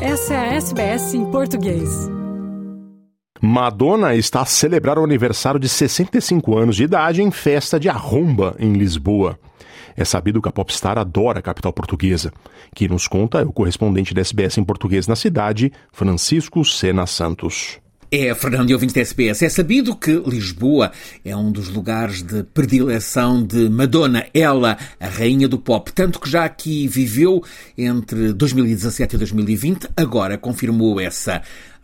Essa é a SBS em português. Madonna está a celebrar o aniversário de 65 anos de idade em festa de arromba em Lisboa. É sabido que a popstar adora a capital portuguesa. Quem nos conta é o correspondente da SBS em português na cidade, Francisco Sena Santos. É, Fernando e ouvintes da SBS, é sabido que Lisboa é um dos lugares de predileção de Madonna, ela, a rainha do pop, tanto que já aqui viveu entre 2017 e 2020, agora confirmou essa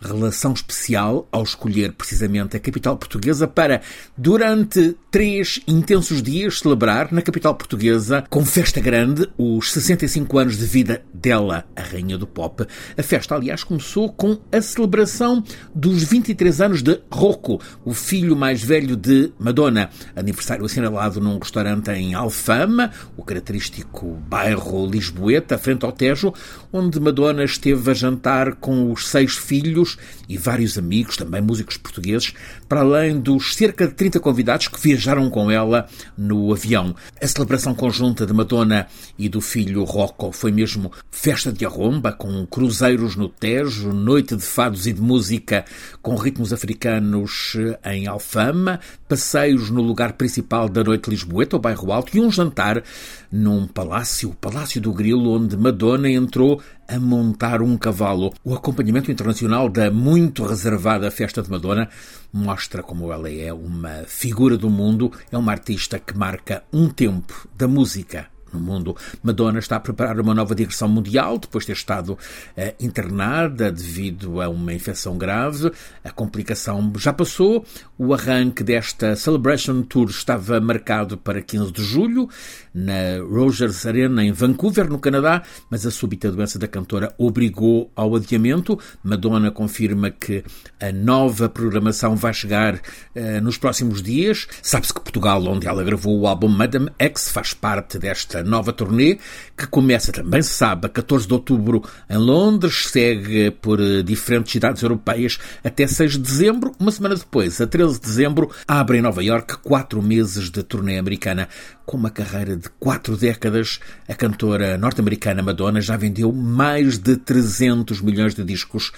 relação especial ao escolher precisamente a capital portuguesa para, durante três intensos dias, celebrar na capital portuguesa, com festa grande, os 65 anos de vida dela, a rainha do pop. A festa, aliás, começou com a celebração dos 23 anos de Rocco, o filho mais velho de Madonna. Aniversário assinalado num restaurante em Alfama, o característico bairro Lisboeta, frente ao Tejo, onde Madonna esteve a jantar com os seis filhos e vários amigos, também músicos portugueses, para além dos cerca de 30 convidados que viajaram com ela no avião. A celebração conjunta de Madonna e do filho Rocco foi mesmo festa de arromba, com cruzeiros no Tejo, noite de fados e de música com ritmos africanos em Alfama, passeios no lugar principal da noite Lisboeta, o bairro Alto, e um jantar num palácio, o Palácio do Grilo, onde Madonna entrou a montar um cavalo. O acompanhamento internacional da muito reservada Festa de Madonna mostra como ela é uma figura do mundo, é uma artista que marca um tempo da música no mundo. Madonna está a preparar uma nova digressão mundial depois de ter estado eh, internada devido a uma infecção grave. A complicação já passou. O arranque desta Celebration Tour estava marcado para 15 de julho na Rogers Arena em Vancouver, no Canadá, mas a súbita doença da cantora obrigou ao adiamento. Madonna confirma que a nova programação vai chegar eh, nos próximos dias. Sabe-se que Portugal, onde ela gravou o álbum Madame X, faz parte desta nova turnê, que começa também, a 14 de outubro em Londres, segue por eh, diferentes cidades europeias até 6 de dezembro. Uma semana depois, a 13 de dezembro, abre em Nova York quatro meses de turnê americana. Com uma carreira de quatro décadas, a cantora norte-americana Madonna já vendeu mais de 300 milhões de discos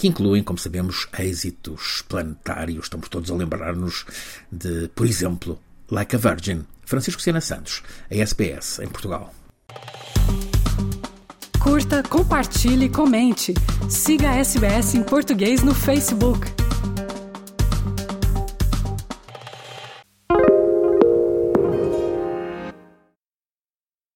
que incluem, como sabemos, êxitos planetários. Estamos todos a lembrar-nos de, por exemplo, Like a Virgin, Francisco Sena Santos, a SPS, em Portugal. Curta, compartilhe, comente. Siga a SBS em português no Facebook.